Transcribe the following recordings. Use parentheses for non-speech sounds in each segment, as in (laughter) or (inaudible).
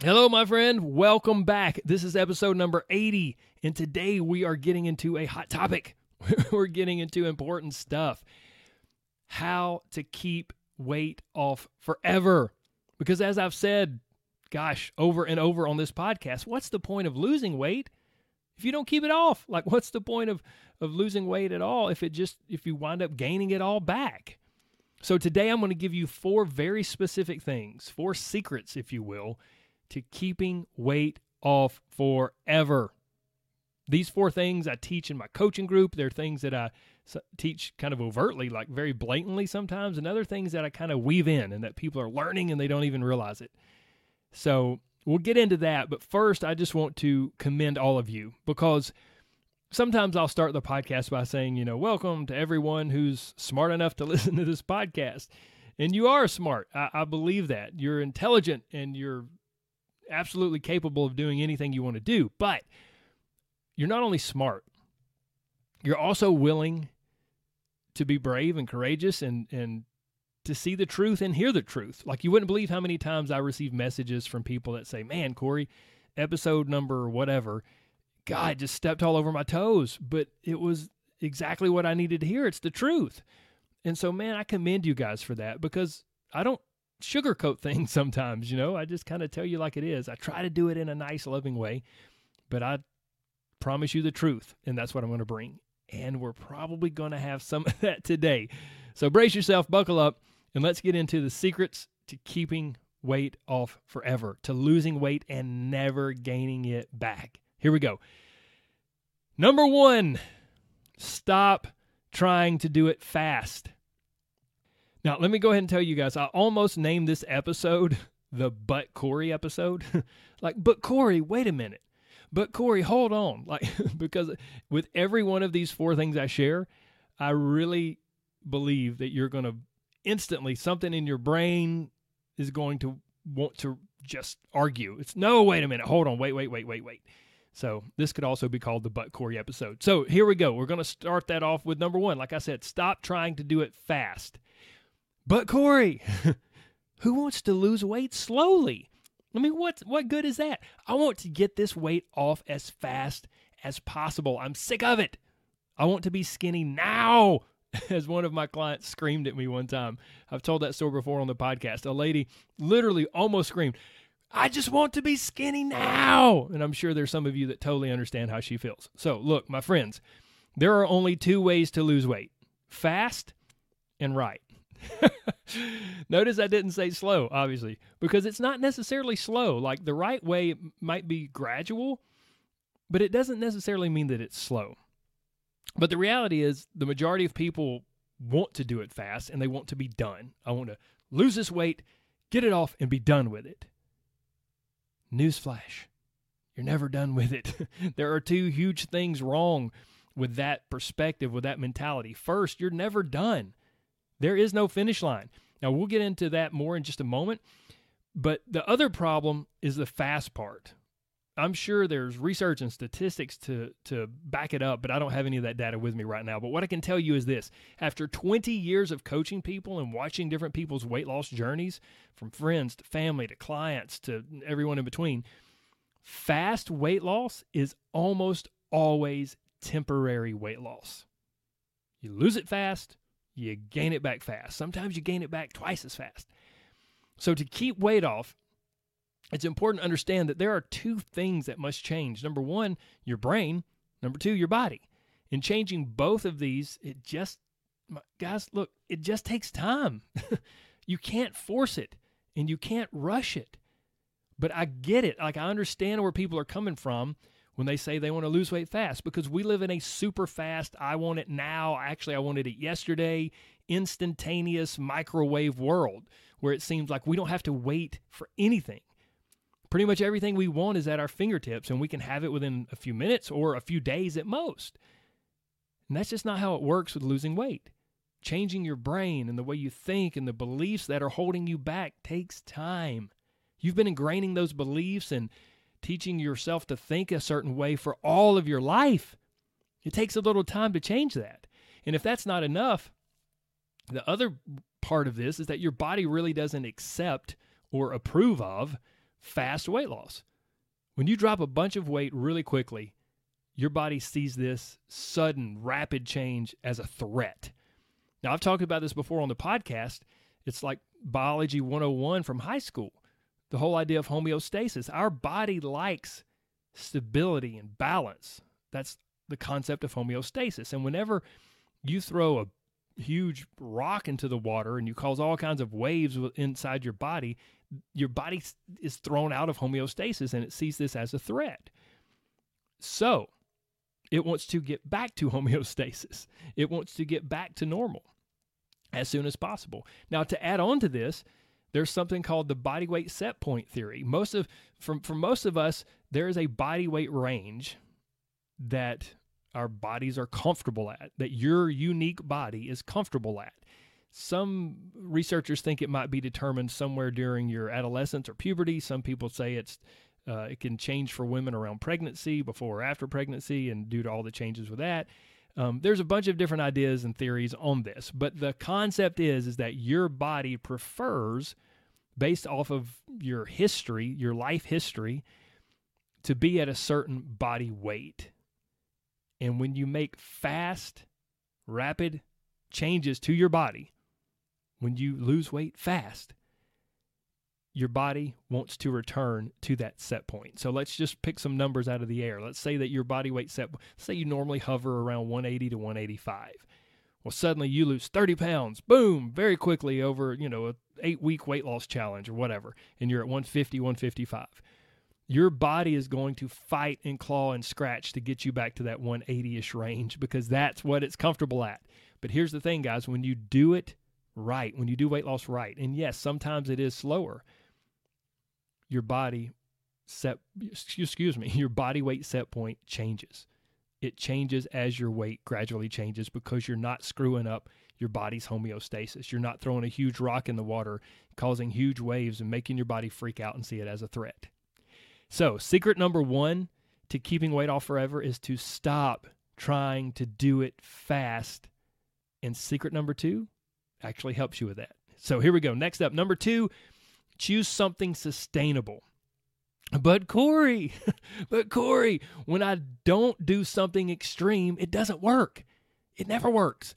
Hello, my friend. Welcome back. This is episode number 80, and today we are getting into a hot topic. (laughs) We're getting into important stuff how to keep weight off forever. Because, as I've said, gosh, over and over on this podcast, what's the point of losing weight if you don't keep it off? Like, (laughs) what's the point of, of losing weight at all if it just, if you wind up gaining it all back? So, today I'm going to give you four very specific things, four secrets, if you will to keeping weight off forever. These four things I teach in my coaching group. They're things that I teach kind of overtly, like very blatantly sometimes, and other things that I kind of weave in and that people are learning and they don't even realize it. So we'll get into that. But first, I just want to commend all of you because sometimes I'll start the podcast by saying, you know, welcome to everyone who's smart enough to (laughs) listen to this podcast. And you are smart. I, I believe that. You're intelligent and you're absolutely capable of doing anything you want to do. But you're not only smart, you're also willing to be brave and courageous and, and to see the truth and hear the truth. Like you wouldn't believe how many times I receive messages from people that say, Man, Corey, episode number whatever, God just stepped all over my toes. But it was exactly what I needed to hear. It's the truth. And so, man, I commend you guys for that because I don't sugarcoat (laughs) things sometimes, you know. I just kind of tell you like it is. I try to do it in a nice, loving way, but I promise you the truth, and that's what I'm going to bring. And we're probably going to have some of (laughs) that today. So brace yourself, buckle up, and let's get into the secrets to keeping weight off forever, to losing weight and never gaining it back. Here we go. Number one, stop trying to do it fast. Now, let me go ahead and tell you guys, I almost named this episode (laughs) the But Corey episode. (laughs) like, but Corey, wait a minute. But Corey, hold on. Like, (laughs) because with every one of these four things I share, I really believe that you're going to instantly, something in your brain is going to want to just argue. It's no, wait a minute. Hold on. Wait, wait, wait, wait, wait. So this could also be called the But Corey episode. So here we go. We're going to start that off with number one. Like I said, stop trying to do it fast. But Corey, (laughs) who wants to lose weight slowly? I mean, what what good is that? I want to get this weight off as fast as possible. I'm sick of it. I want to be skinny now. (laughs) As one of my clients screamed at me one time. I've told that story before on the podcast. A lady literally almost screamed, I just want to be skinny now. And I'm sure there's some of you that totally understand how she feels. So, look, my friends, there are only two ways to lose weight fast and right. (laughs) Notice I didn't say slow, obviously, because it's not necessarily slow. Like the right way might be gradual, but it doesn't necessarily mean that it's slow. But the reality is, the majority of people want to do it fast and they want to be done. I want to lose this weight, get it off, and be done with it. Newsflash you're never done with it. (laughs) there are two huge things wrong with that perspective, with that mentality. First, you're never done. There is no finish line. Now, we'll get into that more in just a moment. But the other problem is the fast part. I'm sure there's research and statistics to, to back it up, but I don't have any of that data with me right now. But what I can tell you is this after 20 years of coaching people and watching different people's weight loss journeys, from friends to family to clients to everyone in between, fast weight loss is almost always temporary weight loss. You lose it fast, you gain it back fast. Sometimes you gain it back twice as fast. So, to keep weight off, it's important to understand that there are two things that must change. Number one, your brain. Number two, your body. In changing both of these, it just, guys, look, it just takes time. (laughs) you can't force it and you can't rush it. But I get it. Like, I understand where people are coming from when they say they want to lose weight fast because we live in a super fast, I want it now. Actually, I wanted it yesterday, instantaneous microwave world where it seems like we don't have to wait for anything. Pretty much everything we want is at our fingertips, and we can have it within a few minutes or a few days at most. And that's just not how it works with losing weight. Changing your brain and the way you think and the beliefs that are holding you back takes time. You've been ingraining those beliefs and teaching yourself to think a certain way for all of your life. It takes a little time to change that. And if that's not enough, the other part of this is that your body really doesn't accept or approve of fast weight loss. When you drop a bunch of weight really quickly, your body sees this sudden, rapid change as a threat. Now, I've talked about this before on the podcast. It's like biology 101 from high school the whole idea of homeostasis. Our body likes stability and balance. That's the concept of homeostasis. And whenever you throw a huge rock into the water and you cause all kinds of waves inside your body, your body is thrown out of homeostasis and it sees this as a threat. So, it wants to get back to (laughs) homeostasis. It wants to get back to normal as soon as possible. Now, to add on to this, there's something called the body weight set point theory. Most of from for most of us, there is a body weight range that our bodies are comfortable at, that your unique body is comfortable at. Some researchers think it might be determined somewhere during your adolescence or puberty. Some people say it's uh, it can change for women around pregnancy, before or after pregnancy, and due to all the changes with that. Um, there's a bunch of different ideas and theories on this, but the concept is is that your body prefers, based off of your history, your life history, to be at a certain body weight. And when you make fast, rapid changes to your body, when you lose weight fast, your body wants to return to that set point. So let's just pick some numbers out of the air. Let's say that your body weight set, say you normally hover around 180 to 185. Well, suddenly you lose 30 pounds, boom, very quickly over, you know, a eight week weight loss challenge or whatever, and you're at 150, 155. Your body is going to fight and claw and scratch to get you back to that 180 ish range because that's what it's comfortable at. But here's the thing, guys when you do it right, when you do weight loss right, and yes, sometimes it is slower, your body set excuse me (laughs) your body weight set point changes. It changes as your weight gradually changes because you're not screwing up your body's homeostasis. You're not throwing a huge rock in the water causing huge waves and making your body freak out and see it as a threat. So secret number 1 to keeping weight off forever is to stop trying to do it fast. And secret number 2 actually helps you with that. So here we go. Next up number 2 Choose something sustainable. But Corey, (laughs) but Corey, when I don't do something extreme, it doesn't work. It never works.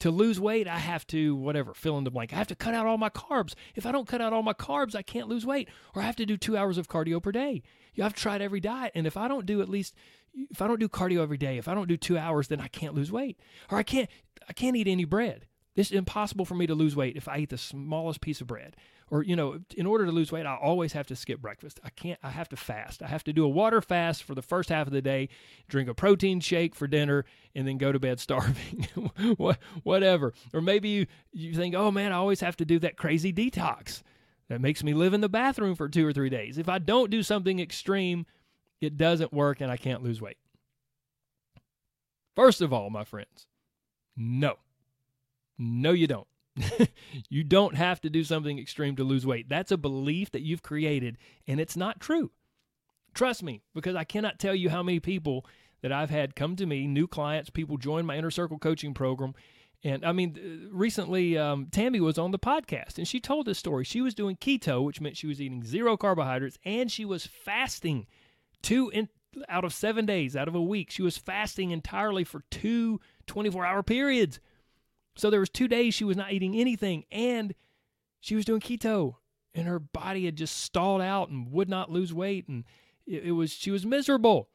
To lose weight, I have to, whatever, fill in the blank. I have to cut out all my carbs. If I don't cut out all my carbs, I can't lose weight. Or I have to do two hours of cardio per day. You know, I've tried every diet, and if I don't do at least, if I don't do cardio every day, if I don't do two hours, then I can't lose weight. Or I can't, I can't eat any bread. It's impossible for me to lose weight if I eat the smallest piece of bread. Or, you know, in order to lose weight, I always have to skip breakfast. I can't, I have to fast. I have to do a water fast for the first half of the day, drink a protein shake for dinner, and then go to bed (laughs) starving. Whatever. Or maybe you, you think, oh man, I always have to do that crazy detox. That makes me live in the bathroom for two or three days. If I don't do something extreme, it doesn't work and I can't lose weight. First of all, my friends, no. No, you don't. (laughs) you don't have to do something extreme to lose weight. That's a belief that you've created, and it's not true. Trust me, because I cannot tell you how many people that I've had come to me, new clients, people join my inner circle coaching program. And I mean, recently, um, Tammy was on the podcast and she told this story. She was doing keto, which meant she was eating zero carbohydrates and she was fasting two in, out of seven days out of a week. She was fasting entirely for two 24 hour periods. So there was two days she was not eating anything and she was doing keto and her body had just stalled out and would not lose weight and it, it was she was miserable.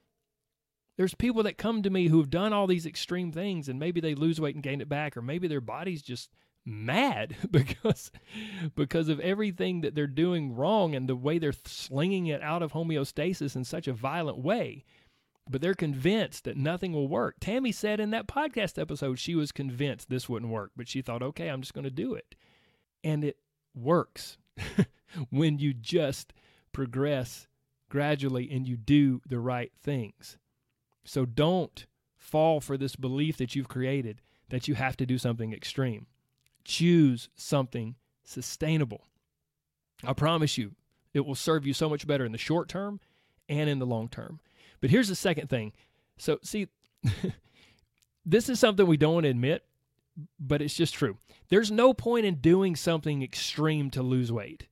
There's people that come to me who have done all these extreme things and maybe they lose weight and gain it back or maybe their body's just mad (laughs) because because of everything that they're doing wrong and the way they're slinging it out of homeostasis in such a violent way but they're convinced that nothing will work. Tammy said in that podcast episode she was convinced this wouldn't work, but she thought, okay, I'm just going to do it. And it works (laughs) when you just progress gradually and you do the right things. So don't fall for this belief that you've created that you have to do something extreme. Choose something sustainable. I promise you, it will serve you so much better in the short term and in the long term. But here's the second thing. So, see, (laughs) this is something we don't want to admit, but it's just true. There's no point in doing something extreme to lose weight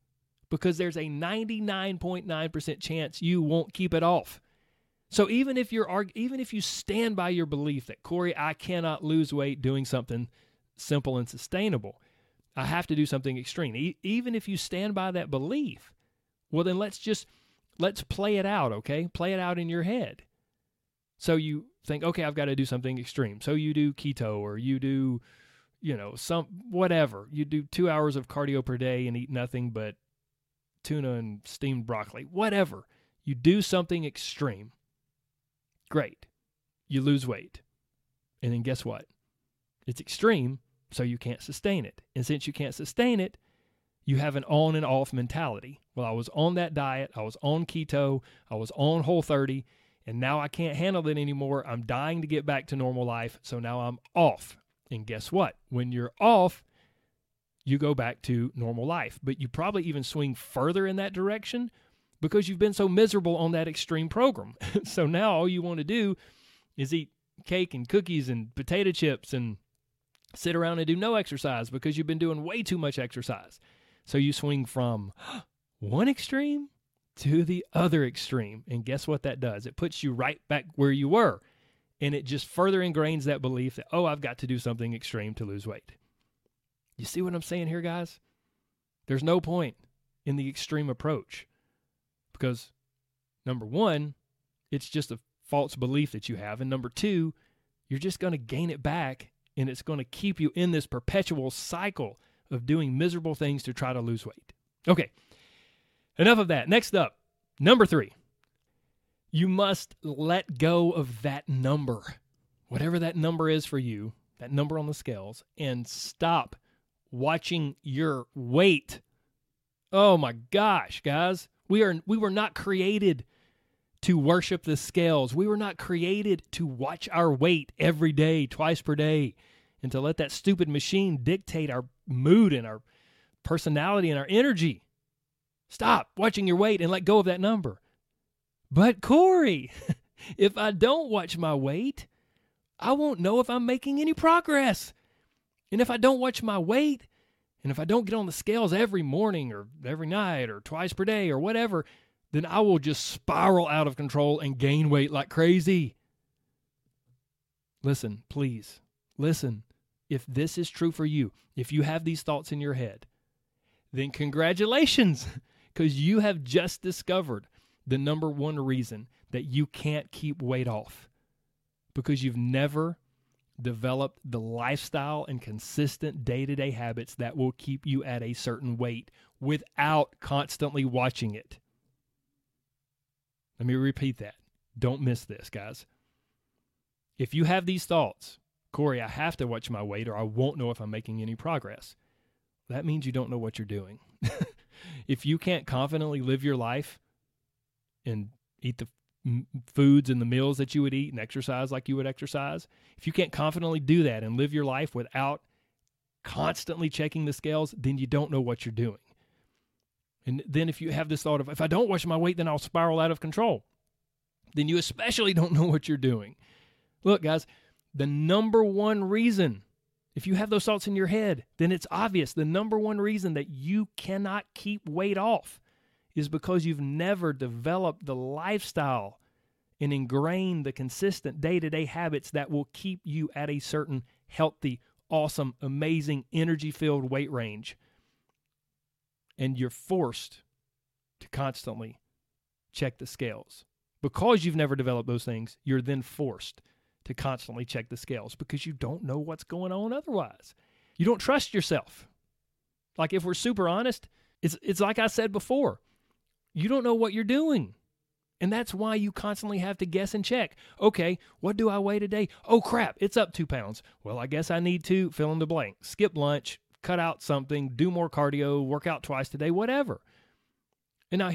because there's a 99.9% chance you won't keep it off. So even if you're even if you stand by your belief that Corey, I cannot lose weight doing something simple and sustainable, I have to do something extreme. E- even if you stand by that belief, well then let's just let's play it out, okay? Play it out in your head. So you think, okay, I've got to do something extreme. So you do keto or you do, you know, some whatever. You do two hours of cardio per day and eat nothing but tuna and steamed broccoli, whatever. You do something extreme. Great. You lose weight. And then guess what? It's extreme, so you can't sustain it. And since you can't sustain it, you have an on and off mentality. Well, I was on that diet, I was on keto, I was on whole 30, and now I can't handle it anymore. I'm dying to get back to normal life, so now I'm off. And guess what? When you're off, you go back to normal life. But you probably even swing further in that direction because you've been so miserable on that extreme program. (laughs) so now all you want to do is eat cake and cookies and potato chips and sit around and do no exercise because you've been doing way too much exercise. So you swing from one extreme to the other extreme. And guess what that does? It puts you right back where you were. And it just further ingrains that belief that, oh, I've got to do something extreme to lose weight. You see what I'm saying here, guys? There's no point in the extreme approach because, number one, it's just a false belief that you have. And number two, you're just going to gain it back and it's going to keep you in this perpetual cycle of doing miserable things to try to lose weight. Okay, enough of that. Next up, number three, you must let go of that number, whatever that number is for you, that number on the scales, and stop watching your weight. Oh my gosh, guys. We are we were not created to worship the scales. We were not created to watch our weight every day, twice per day, and to let that stupid machine dictate our mood and our personality and our energy. Stop watching your weight and let go of that number. But Corey, (laughs) if I don't watch my weight, I won't know if I'm making any progress. And if I don't watch my weight, and if I don't get on the scales every morning or every night or twice per day or whatever, then I will just spiral out of control and gain weight like crazy. Listen, please, listen. If this is true for you, if you have these thoughts in your head, then congratulations, (laughs) because you have just discovered the number one reason that you can't keep weight off because you've never developed the lifestyle and consistent day to day habits that will keep you at a certain weight without constantly watching it. Let me repeat that. Don't miss this, guys. If you have these thoughts, Corey, I have to watch my weight or I won't know if I'm making any progress. That means you don't know what you're doing. (laughs) if you can't confidently live your life and eat the foods and the meals that you would eat and exercise like you would exercise, if you can't confidently do that and live your life without constantly checking the scales, then you don't know what you're doing. And then if you have this thought of, if I don't watch my weight, then I'll spiral out of control, then you especially don't know what you're doing. Look, guys, the number one reason, if you have those thoughts in your head, then it's obvious. The number one reason that you cannot keep weight off is because you've never developed the lifestyle and ingrained the consistent day to day habits that will keep you at a certain healthy, awesome, amazing, energy filled weight range. And you're forced to constantly check the scales. Because you've never developed those things, you're then forced to constantly check the scales because you don't know what's going on otherwise. You don't trust yourself. Like if we're super honest, it's it's like I said before you don't know what you're doing. And that's why you constantly have to guess and check. Okay, what do I weigh today? Oh, crap, it's up two pounds. Well, I guess I need to fill in the blank, skip lunch, cut out something, do more cardio, work out twice today, whatever. And now,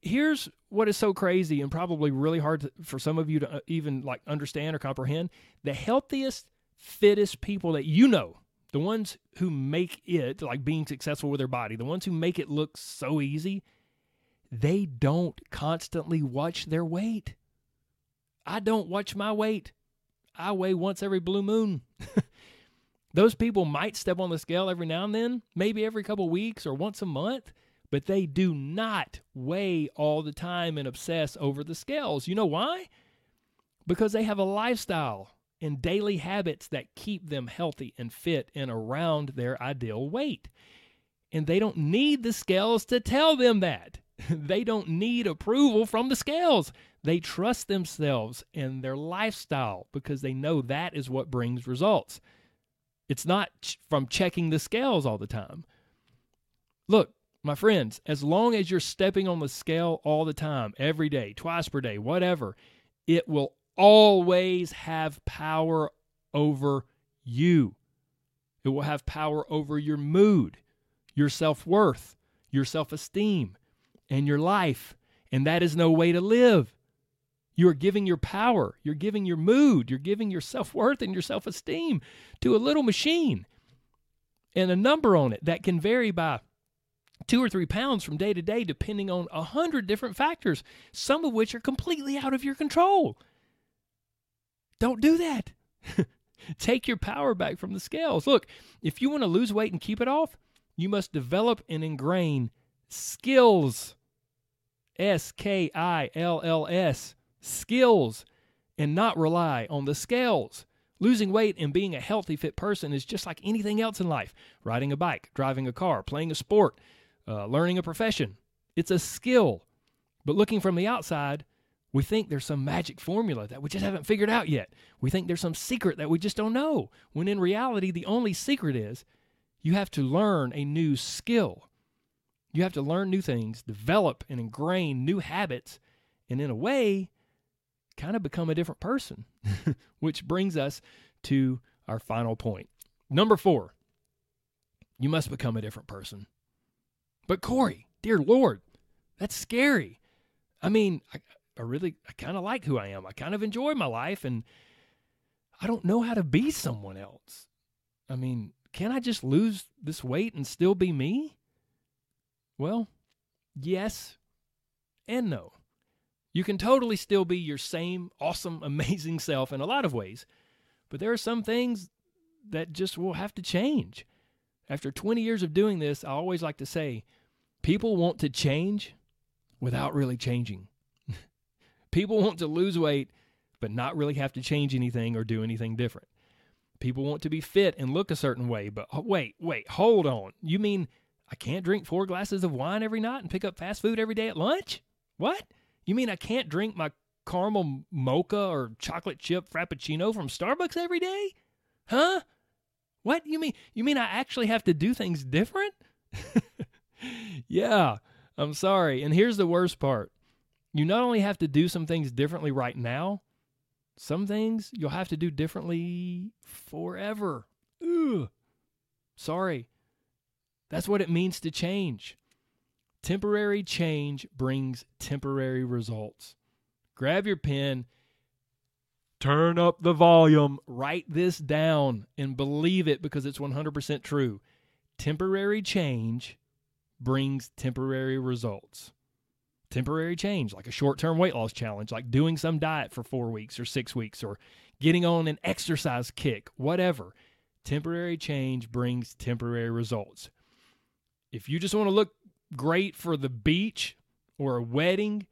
here's what is so crazy and probably really hard to, for some of you to uh, even like understand or comprehend. The healthiest fittest people that you know the ones who make it like being successful with their body the ones who make it look so easy they don't constantly watch their weight. I don't watch my weight. I weigh once every blue moon. (laughs) Those people might step on the scale every now and then maybe every couple weeks or once a month but they do not weigh all the time and obsess over the scales. You know why? Because they have a lifestyle and daily habits that keep them healthy and fit and around their ideal weight. And they don't need the scales to tell them that. (laughs) they don't need approval from the scales. They trust themselves and their lifestyle because they know that is what brings results. It's not ch- from checking the scales all the time. Look, my friends, as long as you're stepping on the scale all the time, every day, twice per day, whatever, it will always have power over you. It will have power over your mood, your self worth, your self esteem, and your life. And that is no way to live. You are giving your power, you're giving your mood, you're giving your self worth and your self esteem to a little machine and a number on it that can vary by two or three pounds from day to day, depending on a hundred different factors, some of which are completely out of your control. Don't do that. (laughs) Take your power back from the scales. Look, if you want to lose weight and keep it off, you must develop and ingrain skills. S K I L L S. Skills. And not rely on the scales. Losing weight and being a healthy, fit person is just like anything else in life riding a bike, driving a car, playing a sport, uh, learning a profession. It's a skill. But looking from the outside, we think there's some magic formula that we just haven't figured out yet. We think there's some secret that we just don't know. When in reality, the only secret is you have to learn a new skill. You have to learn new things, develop and ingrain new habits, and in a way, kind of become a different person. (laughs) Which brings us to our final point. Number four, you must become a different person. But Corey, dear Lord, that's scary. I mean, I, I really, I kind of like who I am. I kind of enjoy my life, and I don't know how to be someone else. I mean, can I just lose this weight and still be me? Well, yes and no. You can totally still be your same awesome, (laughs) amazing self in a lot of ways, but there are some things that just will have to change. After 20 years of doing this, I always like to say people want to change without really changing. (laughs) people want to lose weight, but not really have to change anything or do anything different. People want to be fit and look a certain way, but oh, wait, wait, hold on. You mean I can't drink four glasses of wine every night and pick up fast food every day at lunch? What? You mean I can't drink my caramel mocha or chocolate chip frappuccino from Starbucks every day? Huh? What? You mean you mean I actually have to do things different? (laughs) yeah, I'm sorry. And here's the worst part. You not only have to do some things differently right now, some things you'll have to do differently forever. Ugh. Sorry. That's what it means to change. Temporary change brings temporary results. Grab your pen Turn up the volume. Write this down and believe it because it's 100% true. Temporary change brings temporary results. Temporary change, like a short term weight loss challenge, like doing some diet for four weeks or six weeks, or getting on an exercise kick, whatever. Temporary change brings temporary results. If you just want to look great for the beach or a wedding,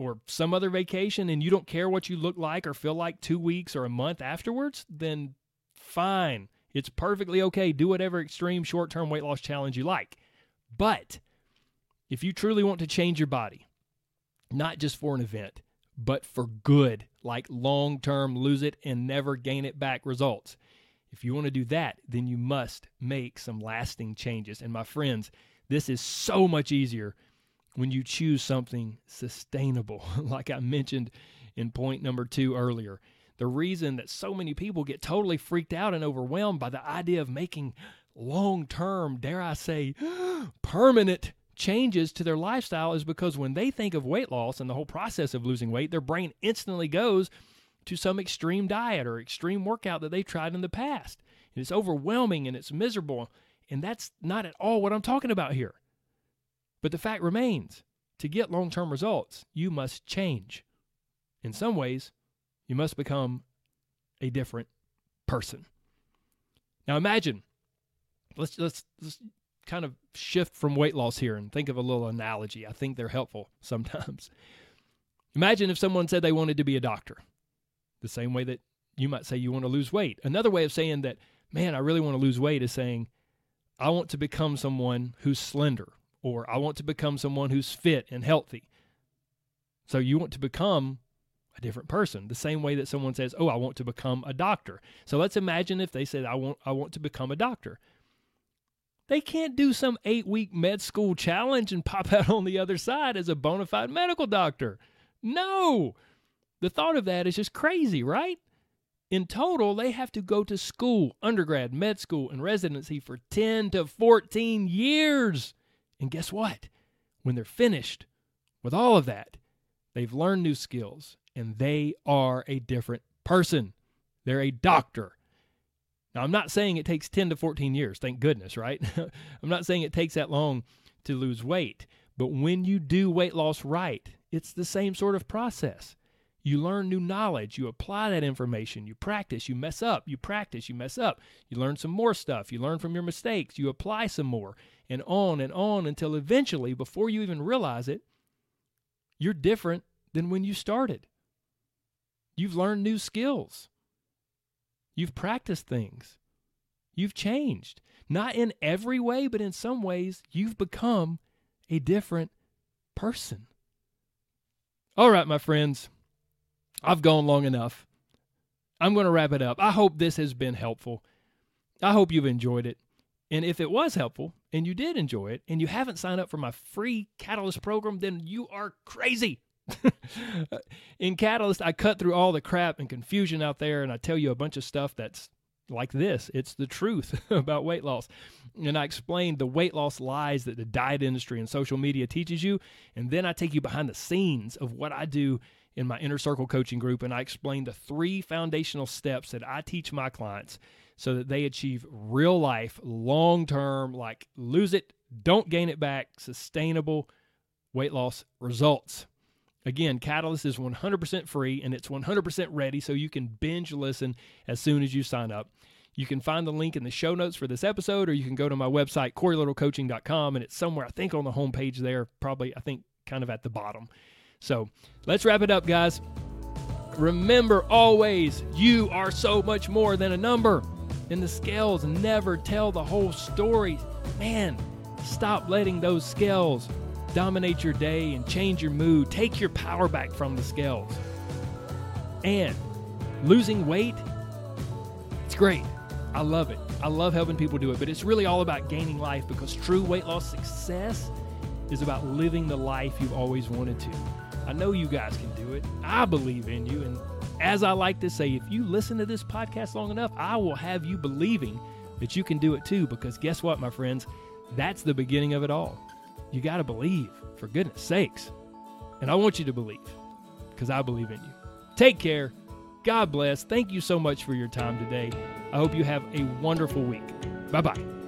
or some other vacation and you don't care what you look like or feel like two weeks or a month afterwards, then fine. It's perfectly okay. Do whatever extreme short term weight loss challenge you like. But if you truly want to change your body, not just for an event, but for good, like long term lose it and never gain it back results, if you want to do that, then you must make some lasting changes. And my friends, this is so much easier when you choose something sustainable, (laughs) like I mentioned in point number two earlier. The reason that so many people get totally freaked out and overwhelmed by the idea of making long term, dare I say, (gasps) permanent changes to their lifestyle is because when they think of weight loss and the whole process of losing weight, their brain instantly goes to some extreme diet or extreme workout that they've tried in the past. And it's overwhelming and it's miserable. And that's not at all what I'm talking about here. But the fact remains to get long term results, you must change. In some ways, you must become a different person. Now imagine, let's, let's, let's kind of shift from weight loss here and think of a little analogy. I think they're helpful (laughs) sometimes. Imagine if someone said they wanted to be a doctor, the same way that you might say you want to lose weight. Another way of saying that, man, I really want to lose weight is saying, I want to become someone who's slender, or I want to become someone who's fit and healthy. So you want to become a different person, the same way that someone says, "Oh, I want to become a doctor." So let's imagine if they said, "I want I want to become a doctor." They can't do some eight week med school challenge and (laughs) pop out on the other side as a bona fide medical doctor. No. The thought of that is just crazy, right? In total, they have to go to school, undergrad, med school, and residency for 10 to 14 years. And guess what? When they're finished with all of that, they've learned new skills and they are a different person. They're a doctor. Now, I'm not saying it takes 10 to 14 years, thank goodness, right? (laughs) I'm not saying it takes that long to lose weight, but when you do weight loss right, it's the same sort of process. You learn new knowledge, you apply that information, you practice, you mess up, you practice, you mess up, you learn some more stuff, you learn from your mistakes, you apply some more, and on and on until eventually, before you even realize it, you're different than when you started. You've learned new skills. You've practiced things. You've changed. Not in every way, but in some ways, you've become a different person. All right, my friends, I've gone long enough. I'm going to wrap it up. I hope this has been helpful. I hope you've enjoyed it. And if it was helpful and you did enjoy it and you haven't signed up for my free Catalyst program, then you are crazy. (laughs) in Catalyst, I cut through all the crap and confusion out there, and I tell you a bunch of stuff that's like this. It's the truth (laughs) about weight loss. And I explain the weight loss lies that the diet industry and social media teaches you. And then I take you behind the scenes of what I do in my inner circle coaching group. And I explain the three foundational steps that I teach my clients so that they achieve real life, long term, like lose it, don't gain it back, sustainable weight loss results. Again, Catalyst is 100% free and it's 100% ready so you can binge listen as soon as you sign up. You can find the link in the show notes for this episode, or you can go to my website, CoreyLittleCoaching.com, and it's somewhere, I think, on the homepage there, probably, I think, kind of at the bottom. So let's wrap it up, guys. Remember always, you are so much more than a number, and the scales never tell the whole story. Man, stop letting those scales dominate your day and change your mood. Take your power back from the scales. And losing weight, it's great. I love it. I love helping people do it, but it's really all about gaining life because true weight loss success is about living the life you've always wanted to. I know you guys can do it. I believe in you. And as I like to say, if you listen to this podcast long enough, I will have you believing that you can do it too. Because guess what, my friends? That's the beginning of it all. You got to believe, for goodness sakes. And I want you to believe because I believe in you. Take care. God bless. Thank you so much for your time today. I hope you have a wonderful week. Bye bye.